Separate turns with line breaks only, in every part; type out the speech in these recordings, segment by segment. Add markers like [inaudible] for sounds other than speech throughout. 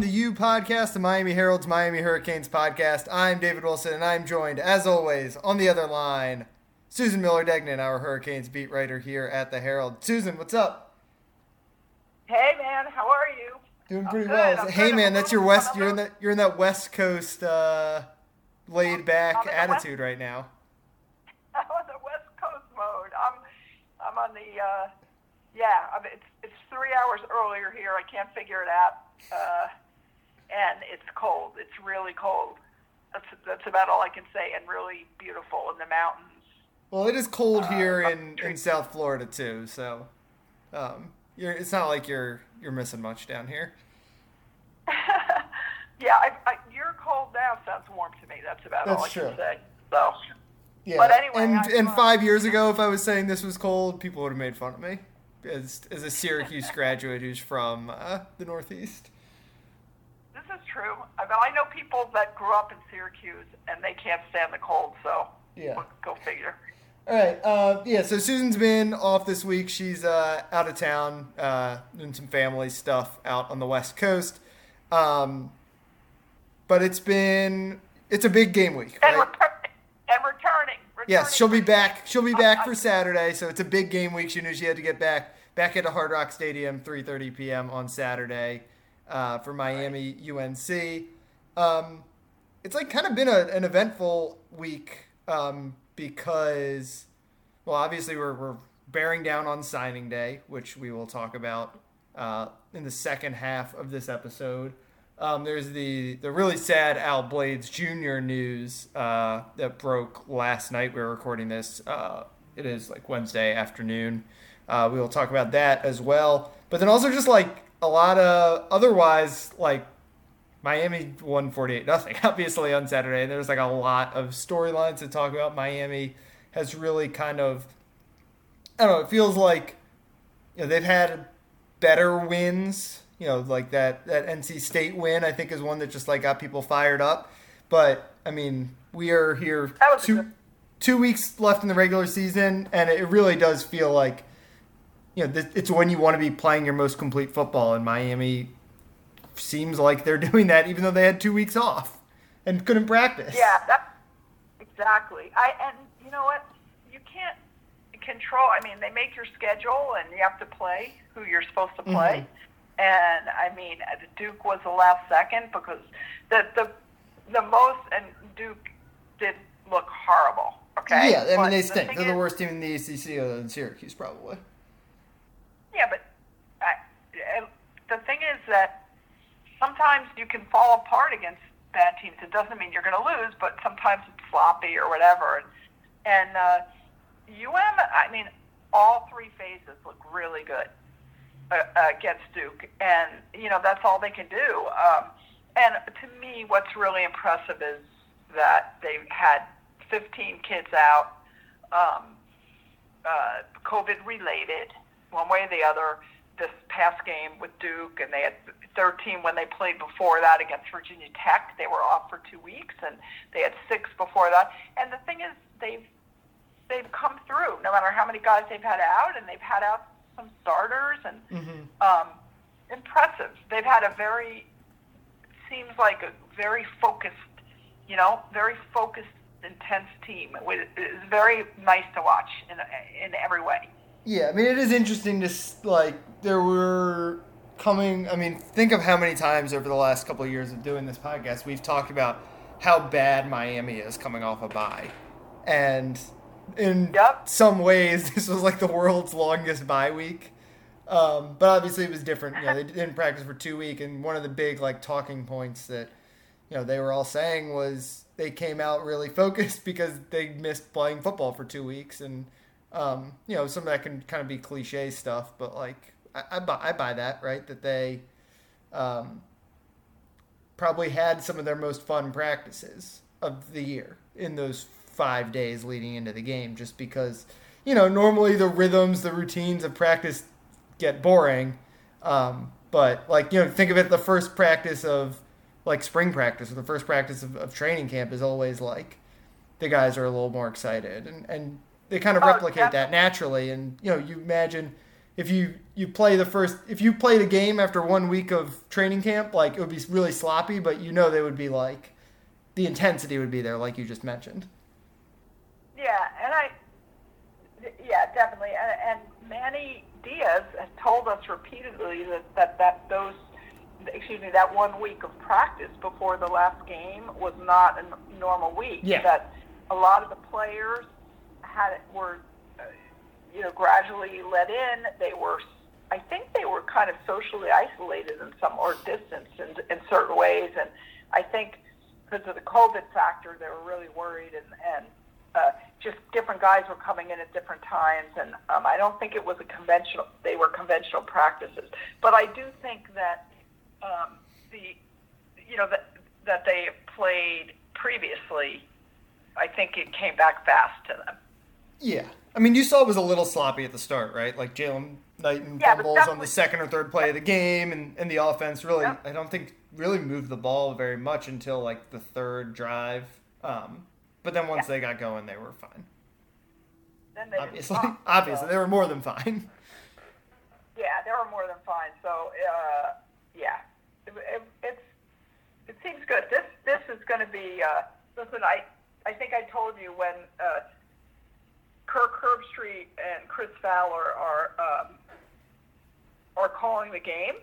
the U podcast, the Miami Herald's Miami Hurricanes podcast. I'm David Wilson, and I'm joined, as always, on the other line, Susan Miller Degnan, our Hurricanes beat writer here at the Herald. Susan, what's up?
Hey man, how are you?
Doing pretty well.
I'm
hey
good.
man, that's your west. You're in that. You're in that West Coast uh, laid back
the West-
attitude right now. [laughs]
I'm on the West Coast mode. I'm I'm on the uh, yeah. I mean, it's it's three hours earlier here. I can't figure it out, uh, and it's cold. It's really cold. That's that's about all I can say. And really beautiful in the mountains.
Well, it is cold
Uh,
here in, in. South Florida too, so um, you're, it's not like you're you're missing much down here. [laughs]
yeah, I, I, your cold now sounds warm to me. That's about all I
true.
can say. So
Yeah.
But anyway,
and and five years ago, if I was saying this was cold, people would have made fun of me as as a Syracuse [laughs] graduate who's from uh, the Northeast.
This is true. I mean, I know people that grew up in Syracuse and they can't stand the cold, so
Yeah.
go figure.
All right. Uh, yeah. So Susan's been off this week. She's uh, out of town uh, doing some family stuff out on the West Coast. Um, but it's been it's a big game week,
And, returning, and returning. returning.
Yes, she'll be back. She'll be back for Saturday, so it's a big game week. She knew she had to get back back at the Hard Rock Stadium, 3:30 p.m. on Saturday uh, for Miami UNC. Um, it's like kind of been a, an eventful week um, because, well, obviously we're, we're bearing down on signing day, which we will talk about uh, in the second half of this episode. Um, there's the the really sad Al Blades Jr. news uh, that broke last night. We were recording this. Uh, it is like Wednesday afternoon. Uh, we will talk about that as well. But then also just like a lot of otherwise like Miami won 48 nothing [laughs] obviously on Saturday. And there's like a lot of storylines to talk about. Miami has really kind of I don't know, it feels like you know, they've had better wins, you know, like that that NC State win I think is one that just like got people fired up. But I mean, we are here
That was a
two two weeks left in the regular season and it really does feel like you know, it's when you want to be playing your most complete football and Miami seems like they're [laughs] doing that even though they had 2 weeks off and couldn't practice.
Yeah, that exactly. I and you know what? You can't control. I mean, they make your schedule, and you have to play who you're supposed to play. And I mean, uh, Duke was the last second because the the the most and Duke did look horrible. Okay.
Yeah, I mean
But
they stink.
thing
They're the worst team in the ACC other than Syracuse probably.
Yeah, but I, the thing is that sometimes you can fall apart against bad teams. It doesn't mean you're going to lose, but sometimes it's sloppy or whatever. And, and uh, UM, I mean, all three phases look really good uh, against Duke, and you know that's all they can do. Um, and to me, what's really impressive is that they've had 15 kids out. Um, uh, COVID related, one way or the other, this past game with Duke, and they had 13 when they played before that against Virginia Tech. They were off for two weeks, and they had six before that. And the thing is, they've they've come through, no matter how many guys they've had out, and they've had out some starters, and um, impressive. They've had a very seems like a very focused, you know, very focused, intense team. It's very nice to watch in in every way.
Yeah, I mean it is interesting to like there were coming. I mean, think of how many times over the last couple of years of doing this podcast we've talked about how bad Miami is coming off a bye, and in
Yep.
some ways [laughs] this was like the world's longest bye week. Um, but obviously it was different. You know, they didn't practice for two weeks, and one of the big like talking points that you know they were all saying was they came out really focused [laughs] because they missed playing football for two weeks, and um, you know some of that can kind of be cliche stuff, but like I, I buy I buy that right that they um, probably had some of their most fun practices of the year in those five days leading into the game, just because you know normally the rhythms, the routines of practice get boring. Um, but like you know, think of it the first practice of like spring practice or the first practice of, of training camp is always like the guys are a little more excited and, and they kind of
Oh,
replicate that naturally and you know you imagine if you you play the first if you played a game after one week of training camp, like it would be really sloppy, but you know they would be like the intensity would be there, like you just mentioned.
Yeah, and I, yeah, definitely, and, and Manny Diaz has told us repeatedly that, that that those, excuse me, that one week of practice before the last game was not a normal week.
Yeah.
That a lot of the players had were, uh, you know, gradually let in. They were, I think, they were kind of socially isolated in some or distanced in, in certain ways, and I think because of the COVID factor, they were really worried and and uh, just different guys were coming in at different times, and um, I don't think it was a conventional. They were conventional practices, but I do think that um, the, you know, that that they played previously. I think it came back fast to them.
Yeah, I mean, you saw it was a little sloppy at the start, right? Like Jaylan Knighton
Yeah, but
fumbles on the second or third play of the game, and, and the offense really,
Yeah.
I don't think really moved the ball very much until like the third drive. Um, but then once
Yeah.
they got going, they were fine.
Then they
Obviously,
stop, [laughs]
obviously,
so-
they were more than fine.
Yeah, they were more than fine. So uh, yeah, it, it, it's it seems good. This this is going to be. Uh, listen, I I think I told you when uh, Kirk Herbstreit and Chris Fowler are um, are calling the game,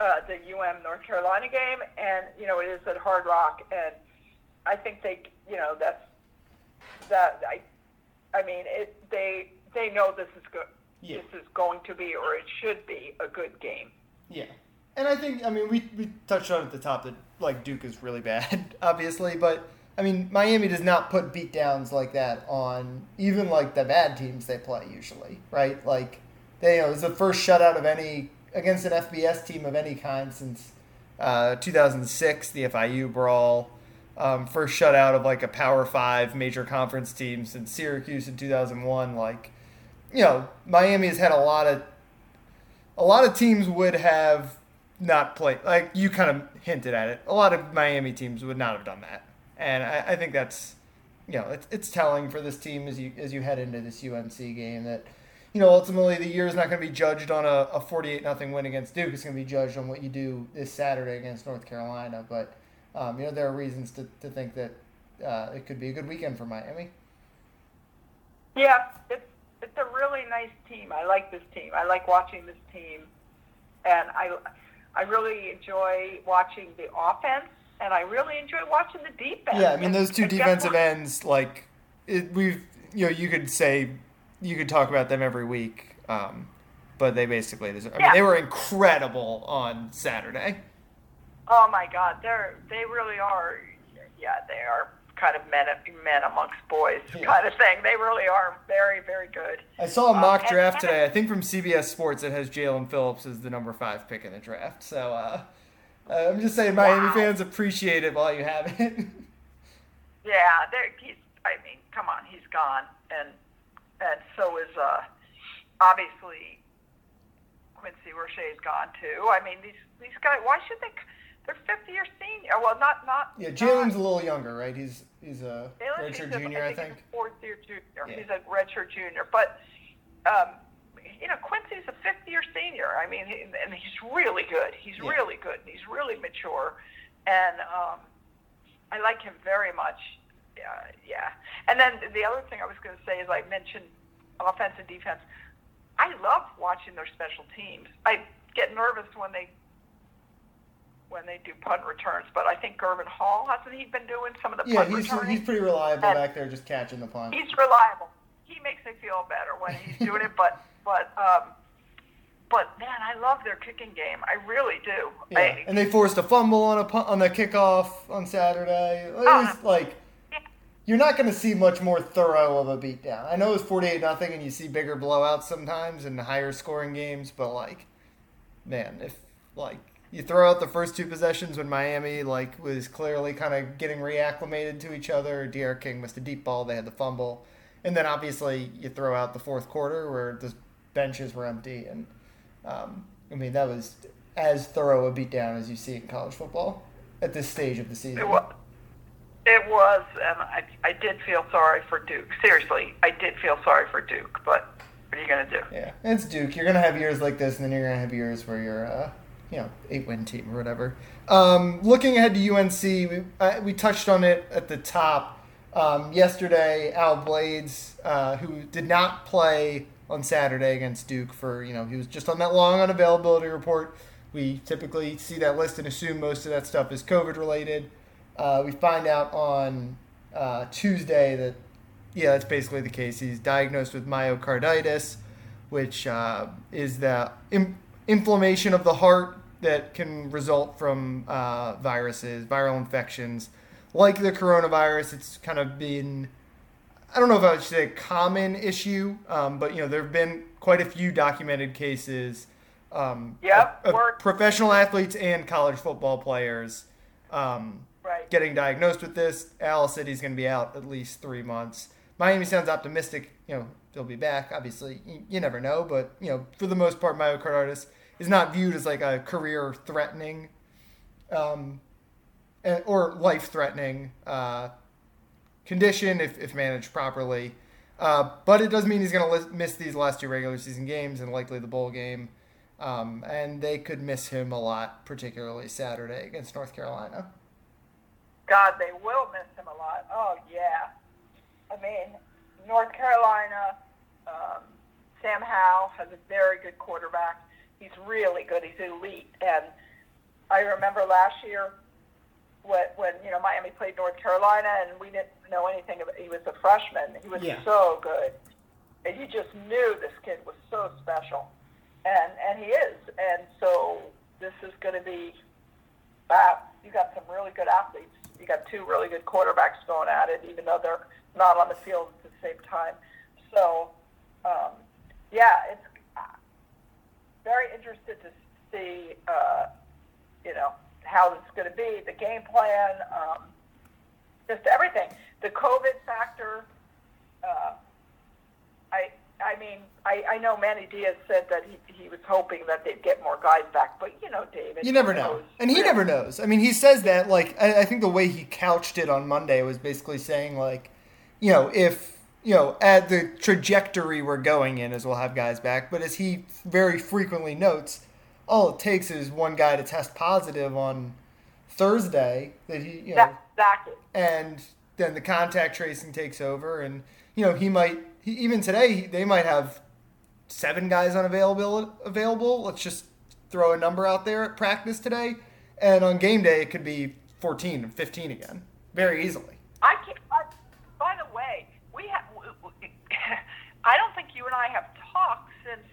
uh, the UM North Carolina game, and you know it is at Hard Rock, and I think they you know that's that I I mean it they they know this is good
Yeah.
this is going to be, or it should be, a good game.
Yeah. And I think, I mean, we, we touched on at the top that, like, Duke is really bad, [laughs] obviously, but, I mean, Miami does not put beatdowns like that on even, like, the bad teams they play usually, right? Like, they, you know, it's the first shutout of any, against an FBS team of any kind since uh, 2006, the FIU brawl. Um, first shutout of, like, a Power 5 major conference team since Syracuse in 2001. Like, you know, Miami has had a lot of a lot of teams would have not played. Like you kind of hinted at it. A lot of Miami teams would not have done that, and I, I think that's you know it's, it's telling for this team as you as you head into this UNC game that you know ultimately the year is not going to be judged on a, a forty eight nothing win against Duke. It's going to be judged on what you do this Saturday against North Carolina. But um, you know there are reasons to, to think that uh, it could be a good weekend for Miami.
Yeah, it's it's a really nice team. I like this team. I like watching this team, and I I really enjoy watching the offense, and I really enjoy watching the defense.
Yeah, I mean those two defensive ends, like it, we've, you know, you could say, you could talk about them every week, um, but they basically deserve. I mean,
Yeah.
they were incredible on Saturday.
Oh my God, they're they really are. Yeah, they are kind of men men amongst boys
Yeah.
kind of thing. They really are very very good.
I saw a
Um,
mock
and-
draft
and
today. I think from CBS Sports it has Jaelan Phillips as the number five pick in the draft. So uh, uh, I'm just saying, Miami
Wow.
fans appreciate it while you have it. [laughs]
Yeah, there he's. I mean, come on, he's gone, and and so is uh, obviously Quincy Roche's gone too. I mean, these these guys. Why should they? They're fifth year senior. Well, not not.
yeah, Jaelan's a little younger, right? He's he's a
Jaelan, he's
redshirt
a-
junior, I think.
He's a fourth year junior.
Yeah.
He's a redshirt junior, but um, you know Quincy's a fifth year senior. I mean, he, and he's really good. He's
Yeah.
really good. And he's really mature, and um, I like him very much. Yeah, yeah. And then the other thing I was going to say is I mentioned offense and defense. I love watching their special teams. I get nervous when they when they do punt returns, but I think Gervin Hall hasn't he been doing some of the
Yeah,
punt
he's
returning?
he's pretty reliable
And-
back there, just catching the punt.
he's reliable. He makes me feel better when he's doing it. But but um, but man, I love their kicking game. I really do.
Yeah,
I,
and they forced a fumble on a on the kickoff on Saturday. It
Oh.
was like you're not going to see much more thorough of a beatdown. I know it's 48 nothing, and you see bigger blowouts sometimes and higher scoring games, but like, man, if like you throw out the first two possessions when Miami like was clearly kind of getting reacclimated to each other, D'Eriq King missed a deep ball, they had the fumble, and then obviously you throw out the fourth quarter where the benches were empty, and um, I mean that was as thorough a beatdown as you see in college football at this stage of the season.
it was. It was, and I, I did feel sorry for Duke. Seriously, I did feel sorry for Duke, but What are you gonna do?
Yeah, it's Duke. You're gonna have years like this, and then you're gonna have years where you're, uh, you know, eight win team or whatever. Um, looking ahead to UNC, we uh, we touched on it at the top. Um, yesterday, Al Blades, uh, who did not play on Saturday against Duke for, you know, he was just on that long unavailability report. We typically see that list and assume most of that stuff is COVID related. Uh, we find out on uh, Tuesday that, yeah, that's basically the case. He's diagnosed with myocarditis, which uh, is the inflammation of the heart that can result from uh, viruses, viral infections. Like the coronavirus, it's kind of been I don't know if I would say a common issue, um, but you know there have been quite a few documented cases um,
Yep,
of, of professional athletes and college football players um,
Right.
getting diagnosed with this. Al said he's going to be out at least three months. Miami sounds optimistic. You know they'll be back. Obviously, you, you never know, but you know for the most part, myocarditis is not viewed as like a career threatening um, eh, or life threatening uh, condition if, if managed properly. Uh, but it does mean he's going to miss these last two regular season games and likely the bowl game. Um, and they could miss him a lot, particularly Saturday against North Carolina.
God, they will miss him a lot. Oh yeah. I mean, North Carolina, um, Sam Howell has a very good quarterback. He's really good. He's elite. And I remember last year when, when you know Miami played North Carolina, and we didn't know anything about. He was a freshman. He was
Yeah.
so good, and you just knew this kid was so special, and and he is. And so this is going to be wow. You got some really good athletes. You got two really good quarterbacks going at it, even though they're not on the field at the same time. So um, yeah, it's uh, very interested to see. Uh, you know, how it's going to be, the game plan, um, just everything. The COVID factor. Uh, I I mean, I, I know Manny Diaz said that he, he was hoping that they'd get more guys back, but you know, David.
You never know.
knows?
And he
Really.
never knows. I mean, he says that, like, I, I think the way he couched it on Monday was basically saying, like, you know, if, you know, at the trajectory we're going in, as we'll have guys back. But as he very frequently notes, all it takes is one guy to test positive on Thursday that he, you know,
Exactly.
and then the contact tracing takes over and you know he might he, even today he- they might have seven guys unavailable available let's just throw a number out there at practice today and on game day it could be 14 and 15 again very easily
I can't. I, by the way, we have. [laughs] I don't think you and I have talked since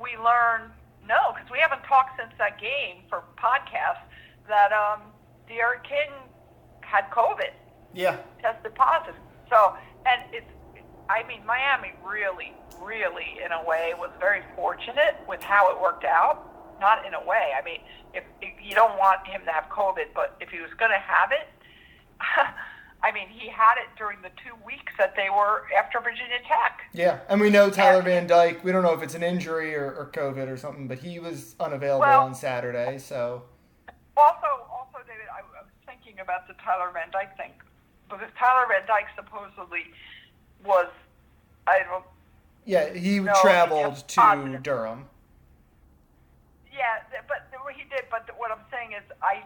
we learned. No, because we haven't talked since that game for podcast that um, D'Eriq King had COVID,
yeah
tested positive. So, and it's. I mean, Miami really, really, in a way, was very fortunate with how it worked out. Not in a way. I mean, if, if you don't want him to have COVID, but if he was going to have it, [laughs] I mean, he had it during the two weeks that they were after Virginia Tech.
yeah and we know tyler van dyke we don't know if it's an injury or, or covid or something but he was unavailable
Well-
on saturday so
Also, also, David, I, I was thinking about the Tyler Van Dyke thing because Tyler Van Dyke supposedly was, I don't,
yeah he
No,
traveled
he
to durham
yeah, but what he did. But what I'm saying is, I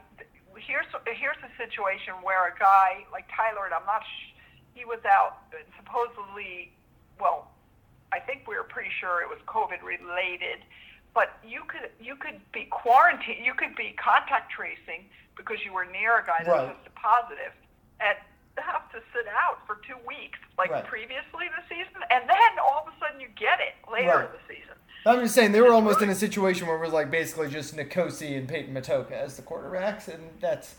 here's here's a situation where a guy like Tyler, and I'm not, sh- he was out supposedly. Well, I think we were pretty sure it was COVID related, but you could you could be quarantined, you could be contact tracing because you were near a guy that
Right.
tested positive, and have to sit out for two weeks, like
Right.
previously this season, and then all of a sudden you get it later
Right.
in the season.
I'm just saying they were almost in a situation where it was like basically just N'Kosi and Peyton Matocha as the quarterbacks, and that's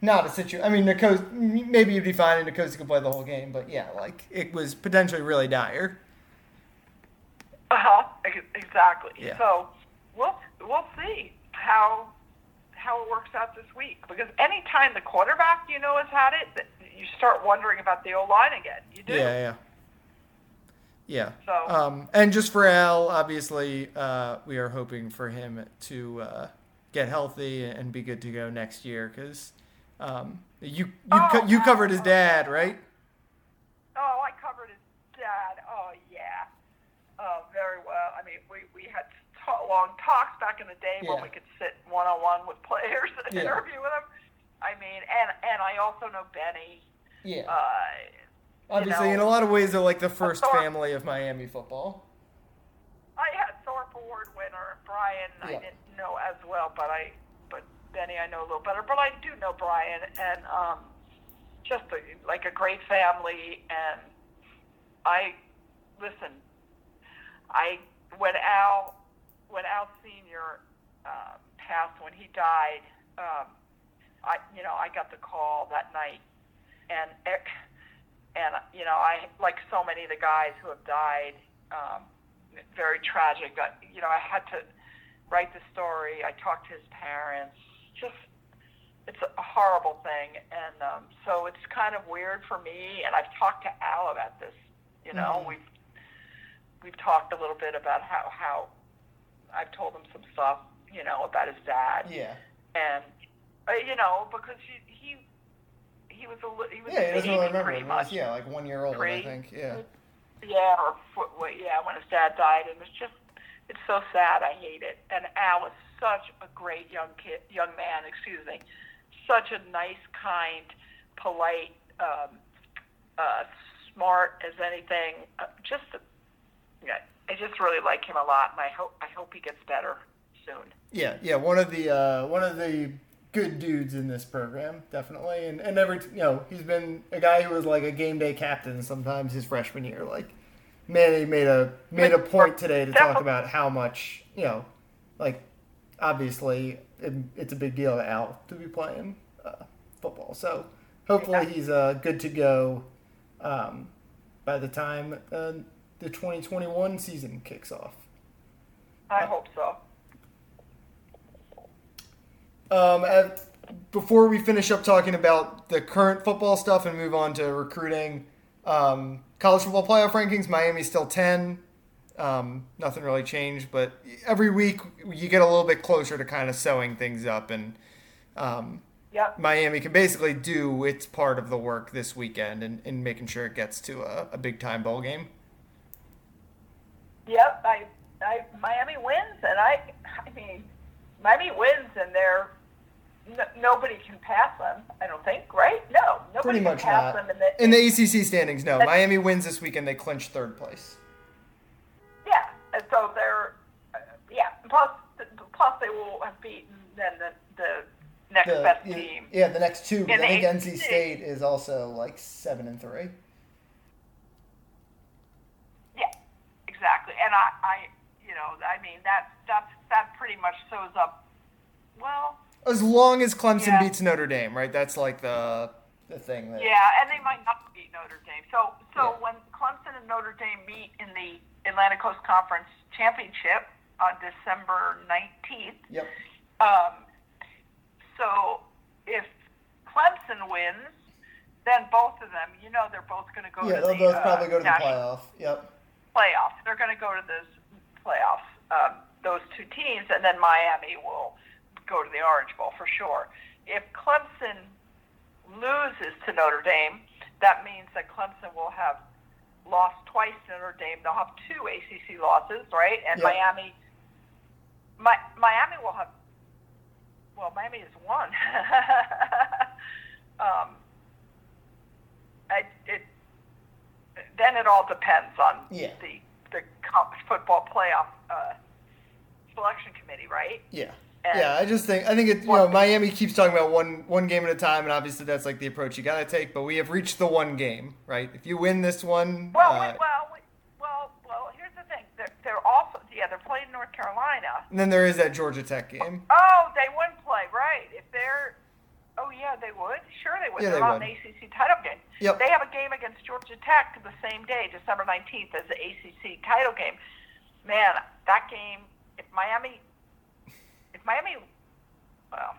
not a situation. I mean, N'Kosi maybe you'd be fine, and N'Kosi could play the whole game, but yeah, like it was potentially really dire.
Uh huh. Exactly.
Yeah.
So we'll we'll see how how it works out this week because anytime the quarterback you know has had it, you start wondering about the O line again. You do.
Yeah, yeah, yeah.
So-
um, and just for Al, obviously, uh, we are hoping for him to uh, get healthy and be good to go next year because um, you you
Oh,
co- you covered his
oh,
dad, right?
Oh, I covered his dad. Oh yeah. uh, very well. I mean, we we had ta- long talks back in the day
Yeah.
when we could sit one on one with players and
Yeah.
interview with them. I mean, and and I also know Bennie.
Yeah.
Uh,
Obviously,
know,
in a lot of ways, they're like the first
Thor-
family of Miami football.
I had Thorpe Award winner Brian.
Yeah.
I didn't know as well, but I but Bennie I know a little better. But I do know Brian, and um, just a, like a great family. And I listen. I when Al when Al Senior uh, passed when he died, um, I you know I got the call that night, and it, and you know I like so many of the guys who have died. Um, very tragic. I, you know, I had to write the story. I talked to his parents. Just, it's a horrible thing, and um, so it's kind of weird for me. And I've talked to Al about this. You know,
Mhm.
we've we've talked a little bit about how how I've told him some stuff. You know, about his dad,
Yeah.
and uh, you know, because he was a li- he was
Yeah, he doesn't really remember.
pretty
He was,
much.
yeah, like one year old, I think. Yeah.
Yeah, or foot, wait, yeah, when his dad died, and it's just, it's so sad. I hate it. And Al was such a great young kid, young man. Excuse me, such a nice, kind, polite, um, uh, smart as anything. Uh, just, yeah, I just really like him a lot, and I hope, I hope he gets better soon.
Yeah, yeah, one of the uh, one of the good dudes in this program, definitely, and and every you know he's been a guy who was like a game day captain sometimes his freshman year. Like Manny made a made a point today to talk about how much you know, like obviously it, it's a big deal to Al to be playing uh, football. So hopefully he's uh, good to go um, by the time uh, the 2021 season kicks off.
I hope so.
Um, at, before we finish up talking about the current football stuff and move on to recruiting, um, college football playoff rankings, Miami's still 10. Um, nothing really changed, but every week you get a little bit closer to kind of sewing things up, and um,
Yep.
Miami can basically do its part of the work this weekend in, in making sure it gets to a, a big time bowl game.
Yep, I, I, Miami wins, and I, I mean, Miami wins, and they're n- nobody can pass them. I don't think, right? No, nobody
Pretty
can
much
pass
not.
them. In the,
In the ACC standings, no. Miami wins this weekend, they clinch third place.
yeah, and so they're, uh, yeah. Plus, plus they will have beaten then the the next
The-
best team.
Yeah, the next two. I think
the
NC State is also like seven and three.
Yeah, exactly. And I, I, you know, I mean that that's that pretty much sews up. Well,
As long as Clemson
Yeah.
beats Notre Dame, right? That's like the the thing that.
Yeah, and they might not beat Notre Dame. So, so
Yeah.
when Clemson and Notre Dame meet in the Atlantic Coast Conference Championship on December nineteenth,
Yep.
um, so if Clemson wins, then both of them, you know, they're both going to go
Yeah,
to
they'll
the
both probably
uh,
go to the playoff. Yep.
playoffs. They're going to go to those playoffs. Um, those two teams, and then Miami will go to the Orange Bowl for sure. If Clemson loses to Notre Dame, that means that Clemson will have lost twice to Notre Dame. They'll have two ACC losses, right? And
Yep.
Miami, Mi- Miami will have. Well, Miami has won. [laughs] um, I, it then it all depends on
Yeah.
the the college football playoff uh, selection committee, right?
Yeah.
And-
yeah, I just think I think it. You know, Miami keeps talking about one one game at a time, and obviously that's like the approach you got to take. But we have reached the one game, right? If you win this one,
Well,
uh,
we, well, we, well, well. Here's the thing. They're, they're also yeah. They're playing North Carolina.
and then there is that Georgia Tech game.
Oh, they wouldn't play, right? If they're, oh yeah, they would. Sure, they would.
Yeah,
they're
they
on
would.
the ACC title game.
Yep.
They have a game against Georgia Tech the same day, December nineteenth, as the ACC title game. Man, that game. If Miami, if Miami, well,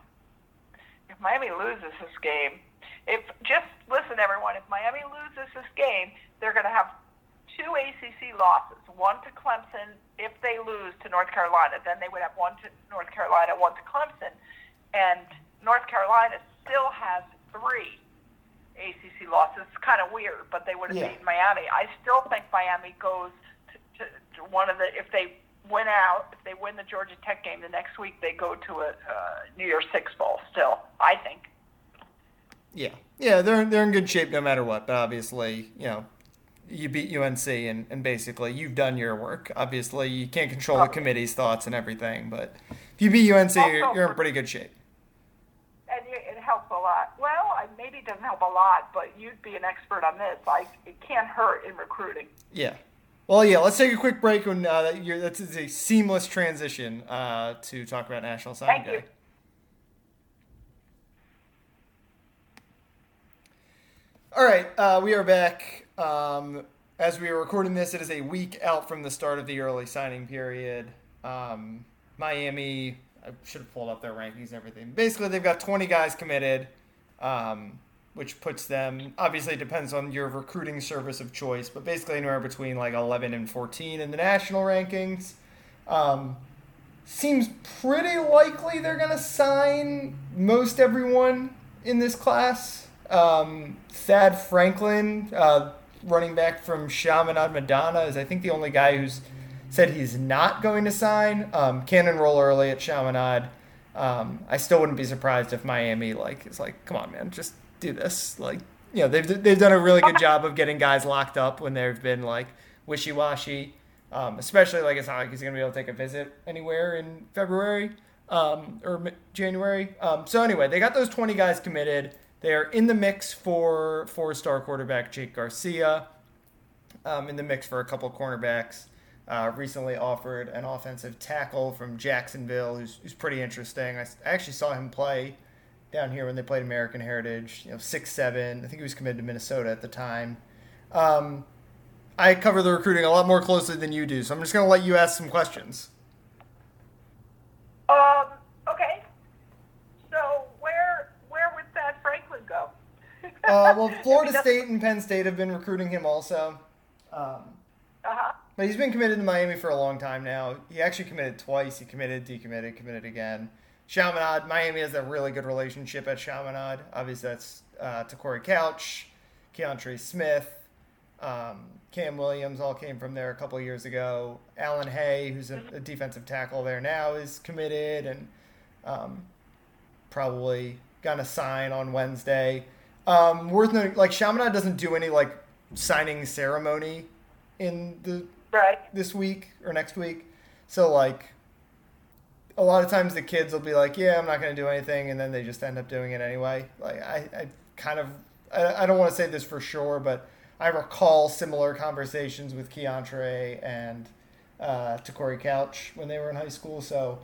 if Miami loses this game, if just listen, everyone. If Miami loses this game, they're going to have two ACC losses. One to Clemson if they lose to North Carolina. Then they would have one to North Carolina, one to Clemson, and North Carolina still has three ACC losses. It's kind of weird, but they would have
Yeah.
beaten Miami. I still think Miami goes to, to, to one of the if they win out, if they win the Georgia Tech game the next week, they go to a uh, New Year's Six bowl. Still, I think.
Yeah, yeah, they're they're in good shape no matter what. But obviously, you know, you beat UNC and, and basically you've done your work. Obviously, you can't control the committee's thoughts and everything, but if you beat UNC, you're, you're in pretty good shape.
And it helps a lot. Well, maybe it doesn't help a lot, but you'd be an expert on this. Like, it can't hurt in recruiting.
Yeah. Well, yeah. Let's take a quick break. When uh, that's a seamless transition uh, to talk about National Signing
Day.
All right, uh, we are back. Um, as we are recording this, it is a week out from the start of the early signing period. Um, Miami, I should have pulled up their rankings and everything. Basically, they've got 20 guys committed, um, which puts them, obviously, depends on your recruiting service of choice, but basically anywhere between like 11 and 14 in the national rankings. Um, seems pretty likely they're going to sign most everyone in this class. Um, Thad Franklin, uh, running back from Chaminade Madonna, is I think the only guy who's said he's not going to sign. Um, can enroll early at Chaminade. Um, I still wouldn't be surprised if Miami like is like, come on, man, just do this. Like, you know, they've they've done a really good job of getting guys locked up when they've been like wishy washy. Um, especially like it's not like he's gonna be able to take a visit anywhere in February um, or January. Um, so anyway, they got those 20 guys committed. They are in the mix for four-star quarterback Jake Garcia. Um, in the mix for a couple cornerbacks. Uh, recently offered an offensive tackle from Jacksonville, who's, who's pretty interesting. I, I, actually saw him play down here when they played American Heritage. You know, six seven. I think he was committed to Minnesota at the time. Um, I cover the recruiting a lot more closely than you do, so I'm just going to let you ask some questions.
Um, Okay. So where where would Thad Franklin go?
uh, well, [laughs] Florida State and Penn State have been recruiting him also. Um,
uh-huh.
But he's been committed to Miami for a long time now. He actually committed twice. He committed, decommitted, committed again. Chaminade, Miami has a really good relationship at Chaminade. Obviously, that's uh, Corey Couch, Keontra Smith, um, Cam Williams all came from there a couple years ago. Allan Haye, who's a, a, defensive tackle there now, is committed and um, probably going to sign on Wednesday. Um, worth noting, like Chaminade doesn't do any like signing ceremony in the
right
this week or next week. So like a lot of times the kids will be like, "Yeah, I'm not going to do anything," and then they just end up doing it anyway. Like I, I kind of I, I don't want to say this for sure, but I recall similar conversations with Keontra and uh, Corey Couch when they were in high school. So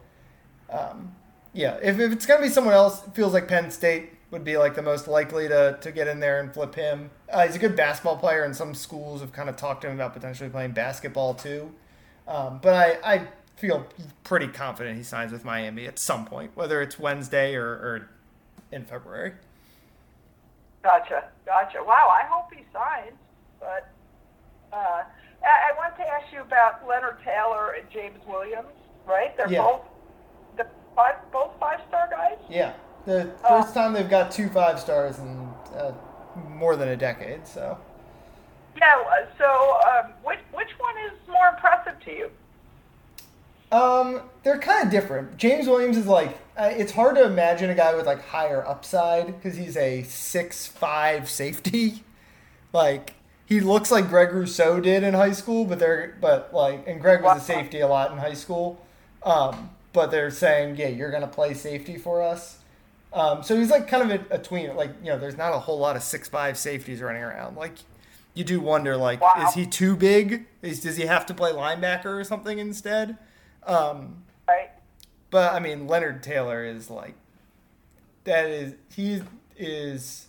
um, yeah, if, if it's going to be someone else, it feels like Penn State would be like the most likely to, to get in there and flip him. Uh, he's a good basketball player, and some schools have kind of talked to him about potentially playing basketball too. Um, but I, I feel pretty confident he signs with Miami at some point, whether it's Wednesday or, or in February.
Gotcha, gotcha. Wow, I hope he signs. But uh, I, I want to ask you about Leonard Taylor and James Williams. Right? They're yeah. both the five, both five star guys.
Yeah. The first time they've got two five stars in uh, more than a decade. So.
Yeah. Uh, so, um, which which one is more impressive to you?
Um, they're kind of different. James Williams is like uh, it's hard to imagine a guy with like higher upside because he's a six five safety. [laughs] Like he looks like Greg Rousseau did in high school, but they're but like and Greg was a safety a lot in high school. Um, but they're saying, yeah, you're gonna play safety for us. Um, so he's like kind of a, a, tween. Like you know, there's not a whole lot of six five safeties running around. Like you do wonder, like, wow. is he too big? Is does he have to play linebacker or something instead? Um,
right.
But I mean, Leonard Taylor is like that is he is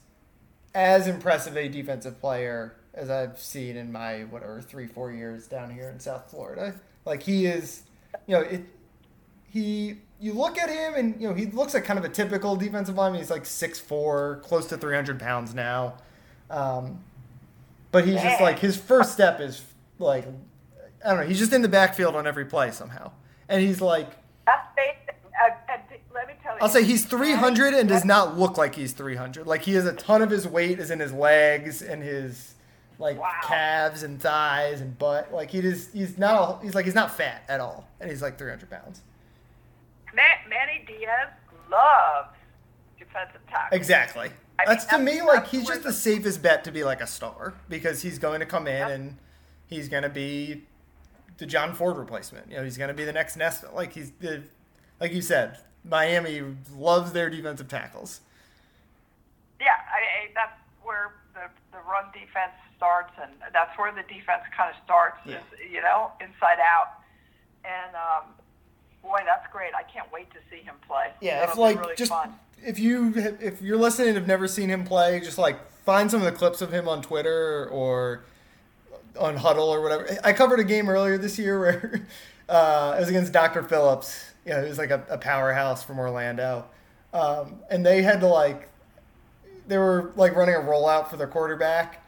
as impressive a defensive player as I've seen in my whatever three four years down here in South Florida. Like he is, you know, it he you look at him and you know he looks like kind of a typical defensive lineman. He's like six four, close to three hundred pounds now. Um, but he's just like his first step is like I don't know. He's just in the backfield on every play somehow, and he's like.
Uh, uh, let me tell you.
I'll say he's 300 and does not look like he's 300. Like he has a ton of his weight is in his legs and his like
Wow.
calves and thighs and butt. Like he just he's not a, he's like he's not fat at all, and he's like 300 pounds.
Ma- Manny Diaz loves defensive tackle.
Exactly.
I mean,
That's to me like he's just the safest bet to be like a star because he's going to come in and he's going to be the Jon Ford replacement. You know, he's going to be the next Nest. Like he's the like you said, Miami loves their defensive tackles.
Yeah, I, I, that's where the, the run defense starts, and that's where the defense kind of starts.
Yeah.
Is, you know, inside out. And um, boy, that's great. I can't wait to see him play.
Yeah,
That'll
if like
really
just
fun.
if you if you're listening and have never seen him play, just like find some of the clips of him on Twitter or on Hudl or whatever. I covered a game earlier this year where [laughs] uh, it was against Dr. Phillips. You know, it was like a, a powerhouse from Orlando, um, and they had to like they were like running a rollout for their quarterback,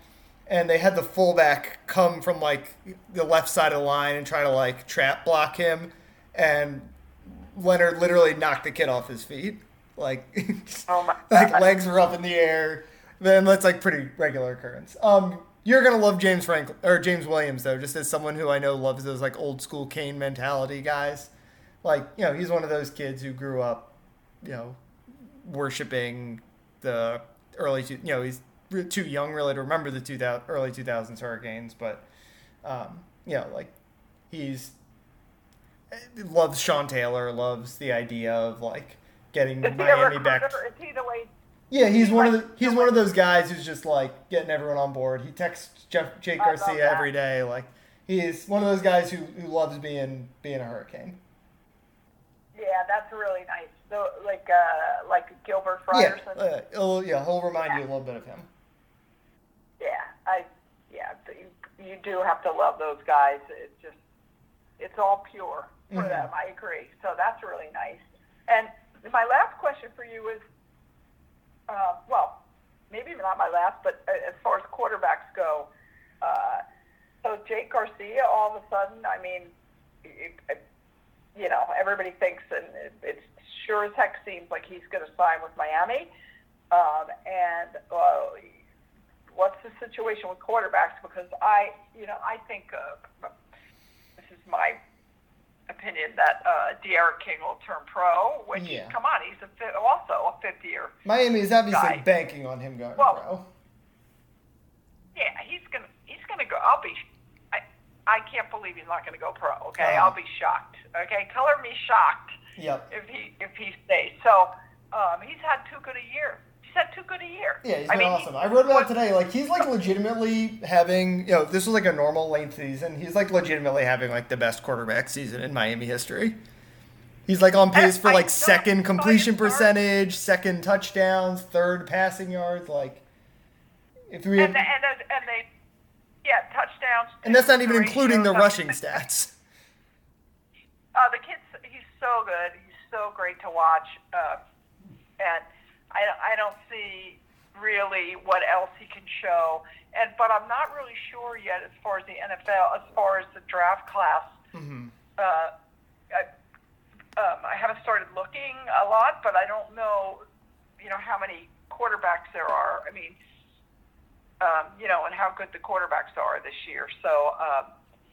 and they had the fullback come from like the left side of the line and try to like trap block him, and Leonard literally knocked the kid off his feet. Like,
Oh my [laughs]
like legs were up in the air. Then that's like pretty regular occurrence. Um, you're gonna love James Frank or James Williams though, just as someone who I know loves those like old school Cane mentality guys. Like, you know, he's one of those kids who grew up, you know, worshiping the early, two, you know, he's too young really to remember the 2000, early 2000s Hurricanes, but, um, you know, like he's loves Sean Taylor, loves the idea of like getting
Is
Miami back.
Is he the way?
Yeah, he's one of the he's one of those guys who's just like getting everyone on board. He texts Jeff Jake
I
Garcia every day. Like he's one of those guys who, who loves being being a hurricane.
Yeah, that's really nice. So, like, uh, like Gilbert
Yeah,
Frierson.
uh, he'll, yeah, he'll remind you a little bit of him.
Yeah, I yeah, you, you do have to love those guys. It's just it's all pure for
Mhm.
them. I agree. So that's really nice. And my last question for you is, uh, well, maybe not my last, but as far as quarterbacks go, uh, so Jake Garcia, all of a sudden, I mean, it, it, you know, everybody thinks, and it, it sure as heck seems like he's going to sign with Miami. Um, and uh, what's the situation with quarterbacks? Because I, you know, I think uh, this is my opinion that uh, D'Eriq King will turn pro. Which,
Yeah.
come on, he's a fi- also a fifth year.
Miami is obviously
Guy.
banking on him going
Well,
pro.
Yeah, he's gonna he's gonna go. I'll be. I I can't believe he's not gonna go pro. Okay,
Uh-huh.
I'll be shocked. Okay, color me shocked
Yep.
if he if he stays. So um, he's had too good a year. He's had too good a year.
Yeah, he's
I
been
mean, he-
awesome. I wrote about it today. Like he's like legitimately having, you know, this was like a normal length season. He's like legitimately having like the best quarterback season in Miami history. He's like on pace for like second completion percentage, second touchdowns, third passing yards. Like if we
and and and, and they yeah touchdowns.
and that's not even including the rushing stats.
Uh, the kid's he's so good. He's so great to watch, uh, and I I don't see really what else he can show. And but I'm not really sure yet as far as the NFL, as far as the draft class.
hmm
Uh, I, um, I haven't started looking a lot, but I don't know, you know, how many quarterbacks there are. I mean, um, you know, and how good the quarterbacks are this year. So um,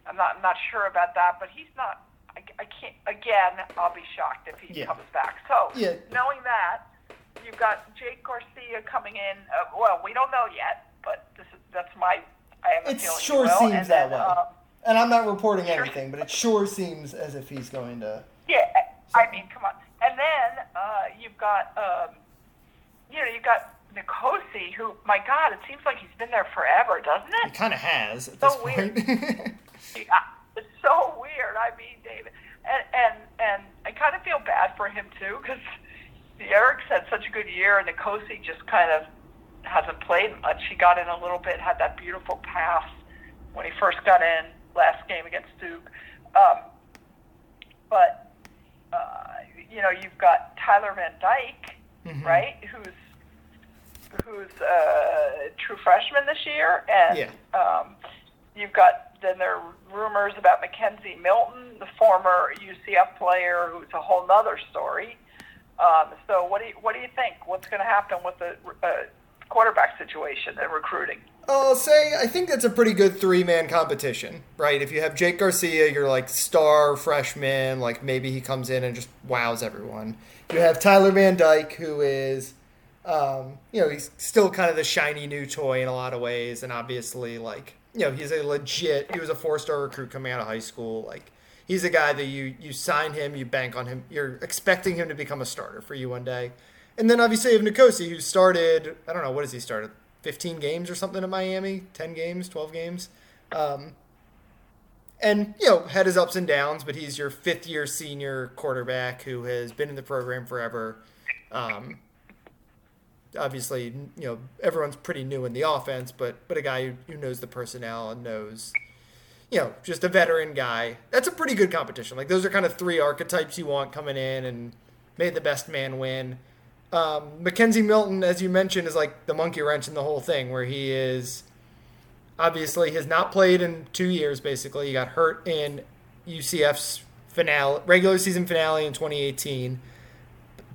I'm not I'm not sure about that, but he's not. I, I can't. Again, I'll be shocked if he
Yeah.
comes back. So
Yeah.
knowing that, you've got Jake Garcia coming in. Uh, well, we don't know yet, but this is that's my. I have a
It
feeling
sure seems
and
that
then,
way.
Um,
And I'm not reporting
Sure.
anything, but it sure seems as if he's going to.
Yeah, I mean, come on. And then uh, you've got, um, you know, you've got N'Kosi, who, my God, it seems like he's been there forever, doesn't it?
He
it?
kind of has at
So
this
weird. [laughs] Yeah, it's so weird. I mean, David, and and and I kind of feel bad for him too because Eric's had such a good year, and N'Kosi just kind of hasn't played much. He got in a little bit, had that beautiful pass when he first got in last game against Duke. Um, but uh, you know, you've got Tyler Van Dyke,
Mhm.
right? Who's who's a true freshman this year, and
Yeah.
um, you've got then there are rumors about McKenzie Milton, the former UCF player, who's a whole nother story. Um, so what do you what do you think? What's going to happen with the uh, quarterback situation and recruiting?
I'll say I think that's a pretty good three man competition, right? If you have Jake Garcia, you're like star freshman, like maybe he comes in and just wows everyone. You have Tyler Van Dyke, who is, um, you know, he's still kind of the shiny new toy in a lot of ways, and obviously, like, you know, he's a legit. He was a four star recruit coming out of high school. Like, he's a guy that you you sign him, you bank on him, you're expecting him to become a starter for you one day. And then obviously you have N'Kosi, who started. I don't know what has he started 15 games or something at Miami, 10 games, 12 games. Um, and, you know, had his ups and downs, but he's your fifth year senior quarterback who has been in the program forever. Um, obviously, you know, everyone's pretty new in the offense, but, but a guy who, who knows the personnel and knows, you know, just a veteran guy. That's a pretty good competition. Like, those are kind of three archetypes you want coming in and made the best man win. Um, McKenzie Milton, as you mentioned, is like the monkey wrench in the whole thing, where he is obviously has not played in two years. Basically, he got hurt in UCF's finale, regular season finale in 2018.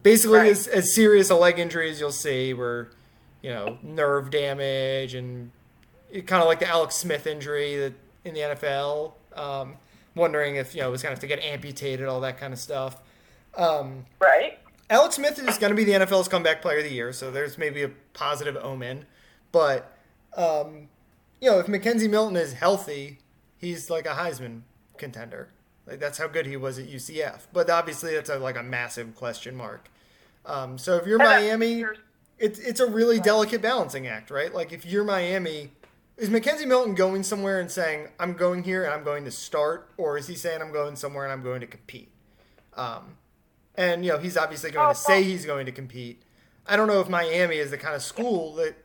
Basically, right. as, as serious a leg injury as you'll see, where you know nerve damage and kind of like the Alex Smith injury that in the NFL. Um, wondering if you know it was going to have to get amputated, all that kind of stuff. Um,
right.
Alex Smith is going to be the NFL's comeback player of the year, so there's maybe a positive omen. But, um, you know, if McKenzie Milton is healthy, he's like a Heisman contender. Like that's how good he was at UCF. But obviously, that's a, like a massive question mark. Um, so if you're Miami, it's it's a really delicate balancing act, right? Like if you're Miami, is McKenzie Milton going somewhere and saying I'm going here and I'm going to start, or is he saying I'm going somewhere and I'm going to compete? Um, and you know he's obviously going to say he's going to compete. I don't know if Miami is the kind of school that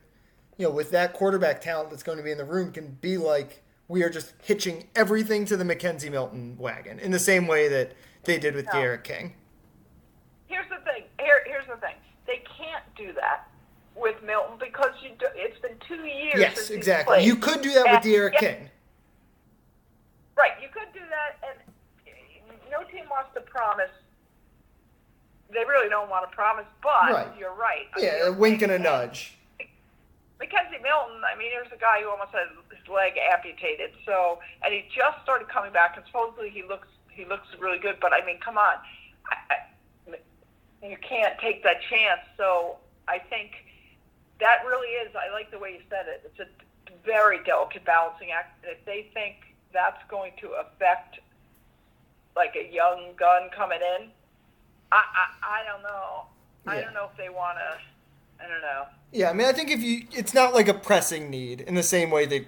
you know with that quarterback talent that's going to be in the room can be like we are just hitching everything to the McKenzie Milton wagon in the same way that they did with no. King.
Here's the thing. Here, here's the thing. They can't do that with Milton because you do, it's been two years.
Yes, exactly. You could do that and, with D'Eriq yeah, King.
Right, you could do that, and no team wants to promise they really don't want to promise, but right. you're right.
I yeah, a wink and a nudge.
McKenzie Milton, I mean, here's a guy who almost had his leg amputated. So, and he just started coming back, and supposedly he looks he looks really good. But I mean, come on, I, I, you can't take that chance. So I think that really is. I like the way you said it. It's a very delicate balancing act. If they think that's going to affect like a young gun coming in, I, I, I don't know. Yeah. I don't know if they want to. I don't know.
Yeah, I mean, I think if you, it's not like a pressing need in the same way that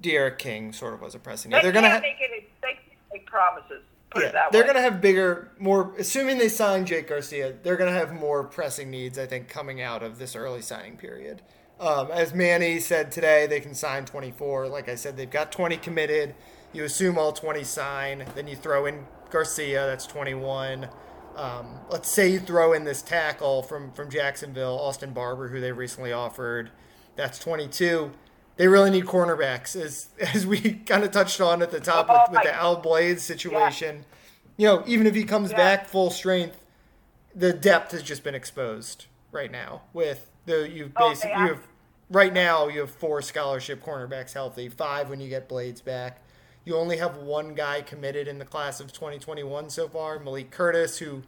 D'Eriq King sort of was a pressing need.
They
They're
gonna ha- make it. They make promises. Put yeah,
they're going to have bigger, more. Assuming they sign Jake Garcia, they're going to have more pressing needs. I think coming out of this early signing period. Um, as Manny said today, they can sign 24. Like I said, they've got 20 committed. You assume all 20 sign. Then you throw in Garcia. That's 21. Um, let's say you throw in this tackle from from Jacksonville, Austin Barber, who they recently offered. That's 22. They really need cornerbacks, as [laughs] as we kind of touched on at the top oh, with, with the Al Blades situation. Yeah. You know, even if he comes yeah. back full strength, the depth has just been exposed right now. With the you oh, basically you have right now you have four scholarship cornerbacks healthy, five when you get Blades back. You only have one guy committed in the class of 2021 so far, Malik Curtis, who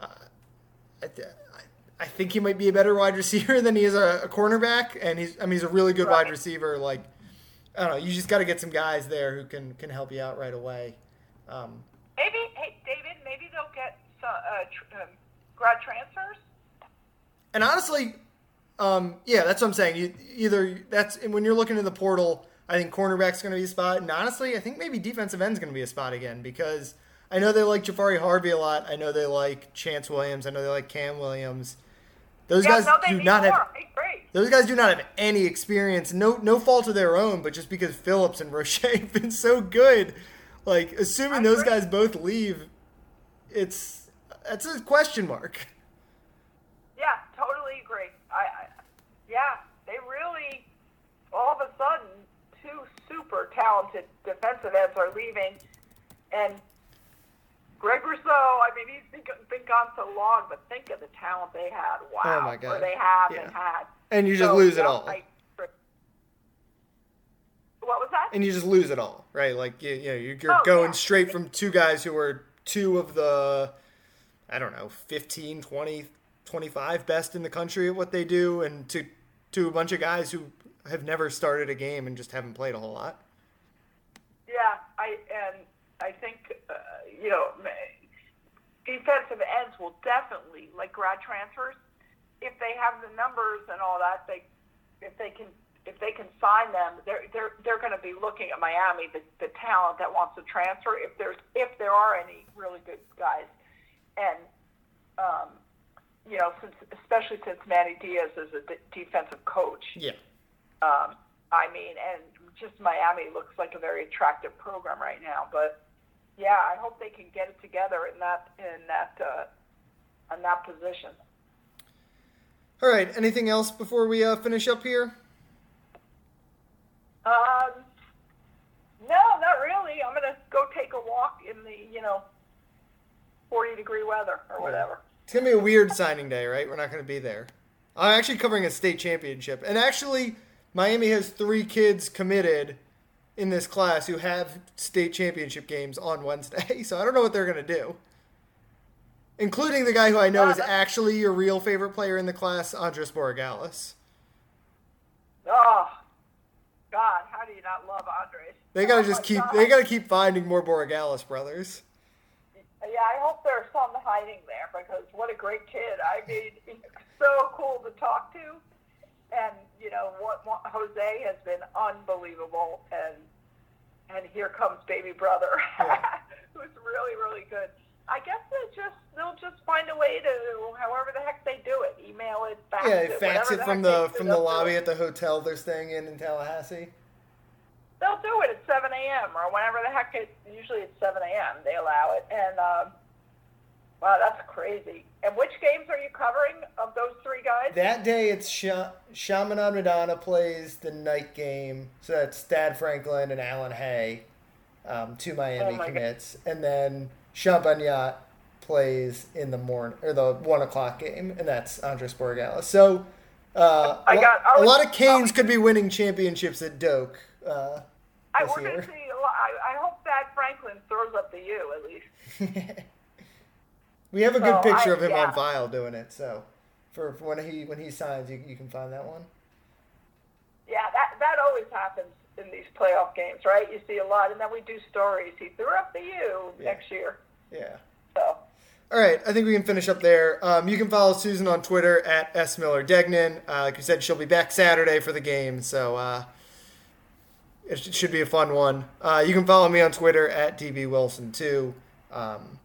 uh, I, think he might be a better wide receiver [laughs] than he is a, a cornerback, and he's I mean he's a really good right. wide receiver. Like I don't know, you just got to get some guys there who can can help you out right away. Um,
maybe hey David, maybe they'll get some, uh, tr- um, grad transfers.
And honestly, um, yeah, that's what I'm saying. You, either that's when you're looking in the portal I think cornerback's going to be a spot. And honestly, I think maybe defensive end's going to be a spot again because I know they like Jahfari Harvey a lot. I know they like Chantz Williams. I know they like Cam Williams. Those yeah, guys do not more. have. Those guys do not have any experience. No, no fault of their own, but just because Phillips and [laughs] Roche have been so good, like assuming those guys both leave, it's that's a question mark.
Yeah, totally agree. I, I yeah, they really all of a sudden two super talented defensive ends are leaving, and Greg Rousseau. I mean, he's been, been gone so long, but think of the talent they had. Wow,
oh my God.
Or they have yeah. and had.
And you just so, lose it all. I,
What was that?
And you just lose it all, right? Like you, you know, you're,
Oh,
going
yeah.
straight from two guys who are two of the, I don't know, 15, 20, 25 best in the country at what they do, and to to a bunch of guys who have never started a game and just haven't played a whole lot.
Yeah, I and I think you know defensive ends will definitely like grad transfers if they have the numbers and all that. They if they can if they can sign them, they're they're they're going to be looking at Miami the the talent that wants to transfer if there's if there are any really good guys and. Um, you know, since, especially since Manny Diaz is a de- defensive coach,
Yeah.
um, I mean, and just Miami looks like a very attractive program right now. But yeah, I hope they can get it together in that in that uh, in that position.
All right. Anything else before we uh, finish up here?
Um, no, not really. I'm gonna go take a walk in the you know 40 degree weather or whatever.
It's gonna be a weird signing day, right? We're not gonna be there. I'm actually covering a state championship, and actually, Miami has three kids committed in this class who have state championship games on Wednesday. [laughs] So I don't know what they're gonna do. Including the guy who I know is actually your real favorite player in the class, Andres Borregales.
Oh God, how do you not love Andres?
They gotta
Oh,
just keep.
God.
They gotta keep finding more Borregales brothers.
Yeah, I hope there's some hiding there because what a great kid. I mean, he's so cool to talk to. And, you know, what, what Jose has been unbelievable. And and here comes baby brother,
Yeah. [laughs]
who's really, really good. I guess they just they'll just find a way to however the heck they do it. Email it, fax
Yeah,
it,
fax it
the
from the from the lobby at the hotel they're staying in in Tallahassee.
They'll do it at 7 a.m. or whenever the heck it. Usually it's 7 a.m. They allow it, and um, wow, that's crazy. And which games are you covering of those three guys?
That day, it's Sha- Chaminade Madonna plays the night game. So that's Dad Franklin and Allan Haye, um, two Miami
Oh my God.
commits, and then Champagnat plays in the morning or the one o'clock game, and that's Andres Borregales. So uh,
I
a
got- I
a
was-
lot of Canes could be winning championships at Doak. Uh,
I,
this
we're
year.
see. a lot- I, I hope that Franklin throws up the U at least. [laughs]
we have a good
So,
picture
I-
of him
yeah.
on file doing it. So for, for when he when he signs, you, you can find that one.
Yeah, that that always happens in these playoff games, right? You see a lot, and then we do stories. He threw up the U
Yeah.
next year.
Yeah.
So
All right, I think we can finish up there. Um, you can follow Susan on Twitter at S Miller Degnan. Uh, like I said, she'll be back Saturday for the game, so uh, it sh- should be a fun one. Uh, you can follow me on Twitter at DB Wilson too. Um,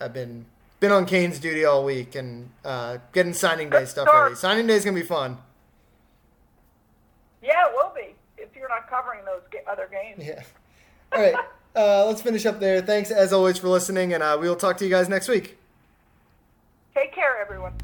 I've been been on Cane's duty all week and uh, getting signing day stuff ready. Signing day is gonna be fun.
Yeah, it will be if you're not covering those other games.
Yeah. All right. [laughs] uh, let's finish up there. Thanks as always for listening, and uh, we will talk to you guys next week. Take care, everyone.